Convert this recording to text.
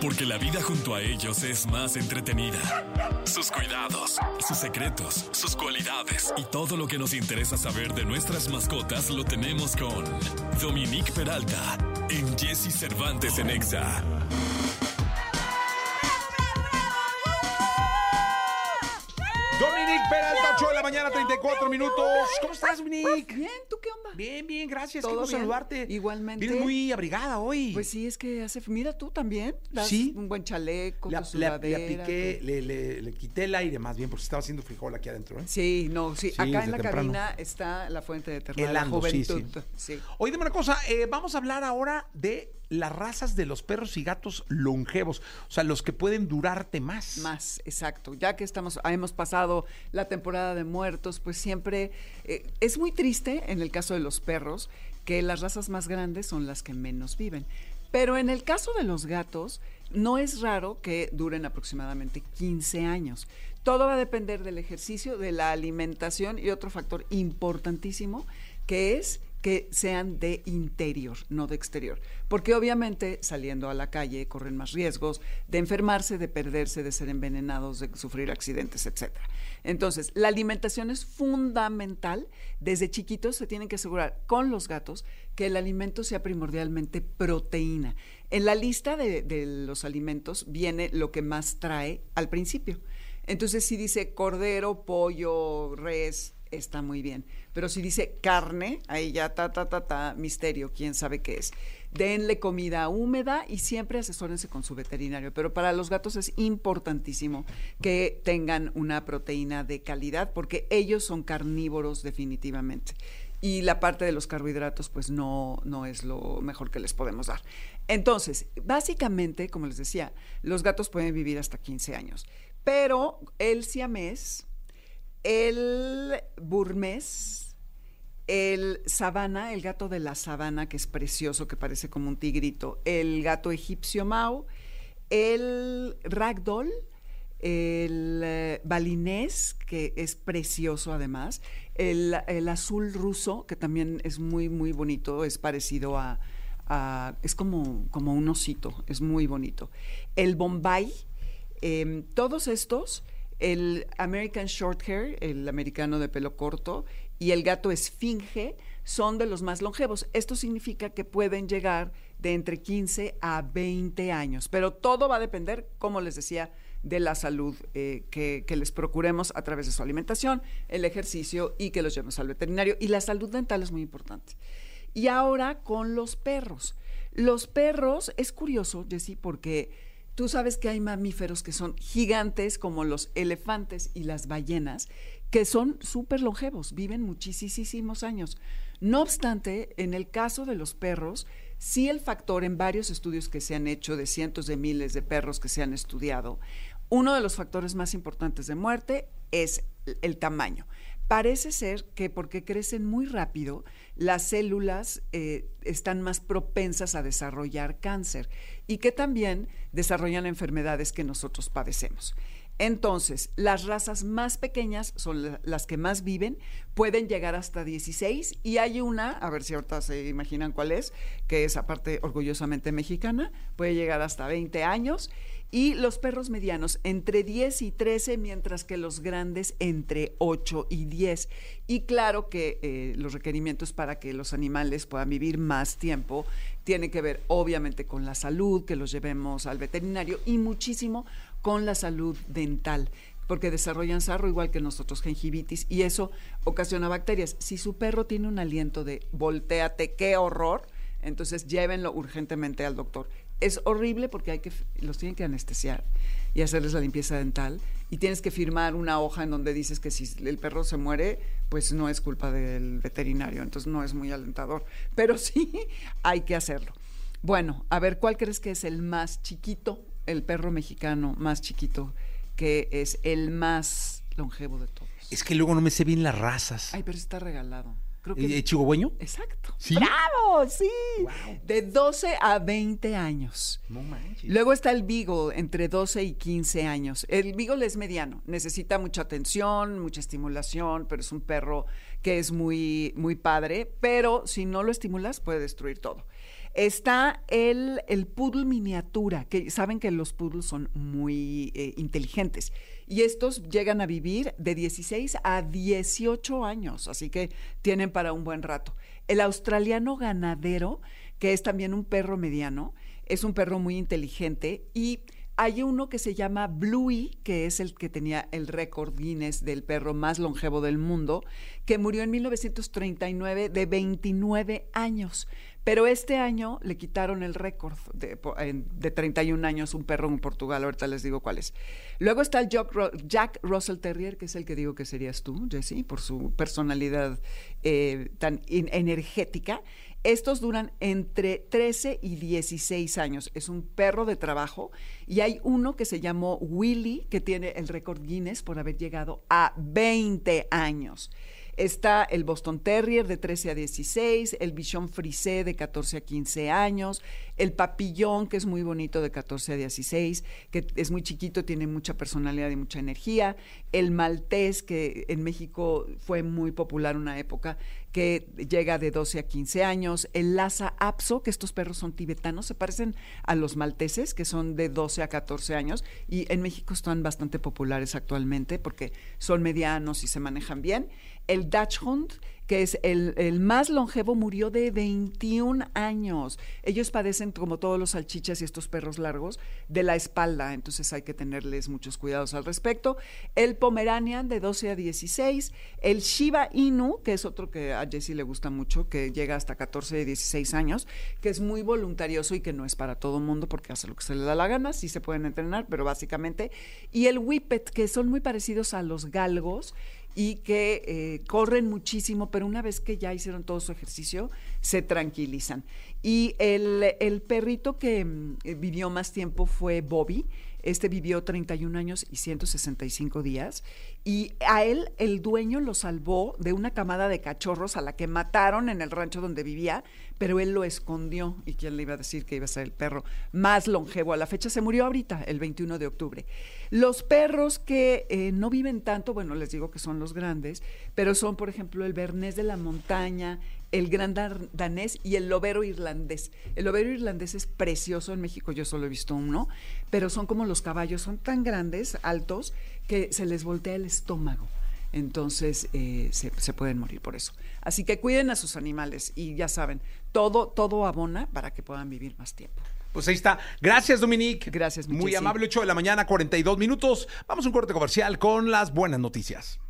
porque la vida junto a ellos es más entretenida. Sus cuidados, sus secretos, sus cualidades y todo lo que nos interesa saber de nuestras mascotas lo tenemos con Dominique Peralta en Jesse Cervantes en Exa. Dominique Peralta, 8 de la mañana, 34 minutos. ¿Cómo estás, Dominique? Bien, ¿tú qué onda? Bien, bien, gracias. ¿Todo bien? saludarte. Igualmente. Vienes muy abrigada hoy. Pues sí, es que hace. Mira tú también. das Sí. Un buen chaleco, le, tu le- le sudadera, apliqué, le, le- le quité el aire más bien, porque estaba haciendo frijol aquí adentro. ¿eh? Sí, no, sí. Sí, Acá en la temprano. cabina está la fuente de eterna de la sí, juventud. sí. Sí. Oye, dime una cosa, eh, vamos a hablar ahora de las razas de los perros y gatos longevos, o sea, los que pueden durarte más. Más, exacto. Ya que estamos, hemos pasado la temporada de muertos, pues siempre eh, es muy triste en el caso de los perros que las razas más grandes son las que menos viven. Pero en el caso de los gatos, no es raro que duren aproximadamente 15 años. Todo va a depender del ejercicio, de la alimentación y otro factor importantísimo que es que sean de interior, no de exterior. Porque obviamente saliendo a la calle corren más riesgos de enfermarse, de perderse, de ser envenenados, de sufrir accidentes, etc. Entonces, la alimentación es fundamental. Desde chiquitos se tienen que asegurar con los gatos que el alimento sea primordialmente proteína. En la lista de, de los alimentos viene lo que más trae al principio. Entonces, si dice cordero, pollo, res, está muy bien. Pero si dice carne, ahí ya ta, ta, ta, ta, misterio, quién sabe qué es. Denle comida húmeda y siempre asesórense con su veterinario. Pero para los gatos es importantísimo que tengan una proteína de calidad porque ellos son carnívoros definitivamente. Y la parte de los carbohidratos, pues no, no es lo mejor que les podemos dar. Entonces, básicamente, como les decía, los gatos pueden vivir hasta 15 años. Pero el siamés, el burmés, el sabana, el gato de la sabana, que es precioso, que parece como un tigrito, el gato egipcio Mao, el ragdoll, el eh, balinés, que es precioso además, el, el azul ruso, que también es muy, muy bonito, es parecido a, es como, como un osito, es muy bonito. El bombay, em, todos estos, el American Shorthair, el americano de pelo corto, y el gato esfinge son de los más longevos. Esto significa que pueden llegar de entre 15 a 20 años, pero todo va a depender, como les decía, de la salud eh, que, que les procuremos a través de su alimentación, el ejercicio y que los llevemos al veterinario. Y la salud dental es muy importante. Y ahora con los perros. Los perros, es curioso, Jessy, porque tú sabes que hay mamíferos que son gigantes como los elefantes y las ballenas, que son súper longevos, viven muchísimos años. No obstante, en el caso de los perros, sí el factor en varios estudios que se han hecho de cientos de miles de perros que se han estudiado, uno de los factores más importantes de muerte es el tamaño. Parece ser que porque crecen muy rápido, las células eh, están más propensas a desarrollar cáncer y que también desarrollan enfermedades que nosotros padecemos. Entonces, las razas más pequeñas son la- las que más viven, pueden llegar hasta 16 y hay una, a ver si ahorita se imaginan cuál es, que es aparte orgullosamente mexicana, puede llegar hasta 20 años y los perros medianos entre 10 y 13, mientras que los grandes entre 8 y 10. Y claro que eh, los requerimientos para que los animales puedan vivir más tiempo tienen que ver obviamente con la salud, que los llevemos al veterinario y muchísimo con la salud dental porque desarrollan sarro igual que nosotros, gingivitis, y eso ocasiona bacterias. Si su perro tiene un aliento de volteate, qué horror, entonces llévenlo urgentemente al doctor. Es horrible porque hay que los tienen que anestesiar y hacerles la limpieza dental y tienes que firmar una hoja en donde dices que si el perro se muere, pues no es culpa del veterinario, entonces no es muy alentador, pero sí hay que hacerlo. Bueno, a ver, ¿cuál crees que es el más chiquito, el perro mexicano más chiquito, que es el más longevo de todos? Es que luego no me sé bien las razas. Ay, pero está regalado. Creo ¿Eh, que... ¿Chihuahueño? Exacto. ¿Sí? ¡Bravo! Sí. Wow. De 12 a 20 años. No manches. Luego está el Beagle, entre 12 y 15 años. El Beagle es mediano, necesita mucha atención, mucha estimulación, pero es un perro que es muy, muy padre, pero si no lo estimulas puede destruir todo. Está el, el poodle miniatura, que saben que los poodles son muy eh, inteligentes. Y estos llegan a vivir de 16 a 18 años, así que tienen para un buen rato. El australiano ganadero, que es también un perro mediano, es un perro muy inteligente y hay uno que se llama Bluey, que es el que tenía el récord Guinness del perro más longevo del mundo, que murió en 1939 de 29 años. Pero este año le quitaron el récord de, de, 31 años, un perro en Portugal, ahorita les digo cuál es. Luego está el Jack, Russell Terrier, que es el que digo que serías tú, Jesse, por su personalidad eh, tan energética. Estos duran entre 13 y 16 años. Es un perro de trabajo y hay uno que se llamó Willy, que tiene el récord Guinness por haber llegado a 20 años. Está el Boston Terrier de 13 a 16, el Bichon Frisé de 14 a 15 años, el Papillón, que es muy bonito, de 14 a 16, que es muy chiquito, tiene mucha personalidad y mucha energía, el Maltés, que en México fue muy popular una época, que llega de 12 a 15 años, el Lhasa Apso, que estos perros son tibetanos, se parecen a los malteses, que son de 12 a 14 años, y en México están bastante populares actualmente porque son medianos y se manejan bien. El Dachshund, que es el, más longevo, murió de 21 años. Ellos padecen, como todos los salchichas y estos perros largos, de la espalda, entonces hay que tenerles muchos cuidados al respecto. El Pomeranian, de 12 a 16. El Shiba Inu, que es otro que a Jessie le gusta mucho, que llega hasta 14 y 16 años, que es muy voluntarioso y que no es para todo mundo porque hace lo que se le da la gana, sí se pueden entrenar, pero básicamente. Y el Whippet, que son muy parecidos a los galgos y que eh, corren muchísimo, pero una vez que ya hicieron todo su ejercicio, se tranquilizan. Y el, el perrito que mm, vivió más tiempo fue Bobby. Este vivió 31 años y 165 días. Y a él el dueño lo salvó de una camada de cachorros a la que mataron en el rancho donde vivía, pero él lo escondió. ¿Y quién le iba a decir que iba a ser el perro más longevo? A la fecha se murió ahorita, el 21 de octubre. Los perros que eh, no viven tanto, bueno, les digo que son los grandes, pero son, por ejemplo, el bernés de la montaña, el gran danés y el lobero irlandés. El lobero irlandés es precioso en México, yo solo he visto uno, pero son como los caballos, son tan grandes, altos, que se les voltea el estómago. Entonces eh, se, se, pueden morir por eso. Así que cuiden a sus animales y ya saben, todo, todo abona para que puedan vivir más tiempo. Pues ahí está. Gracias, Dominique. Gracias, Muy amable, 8 de la mañana, 42 minutos. Vamos a un corte comercial con las buenas noticias.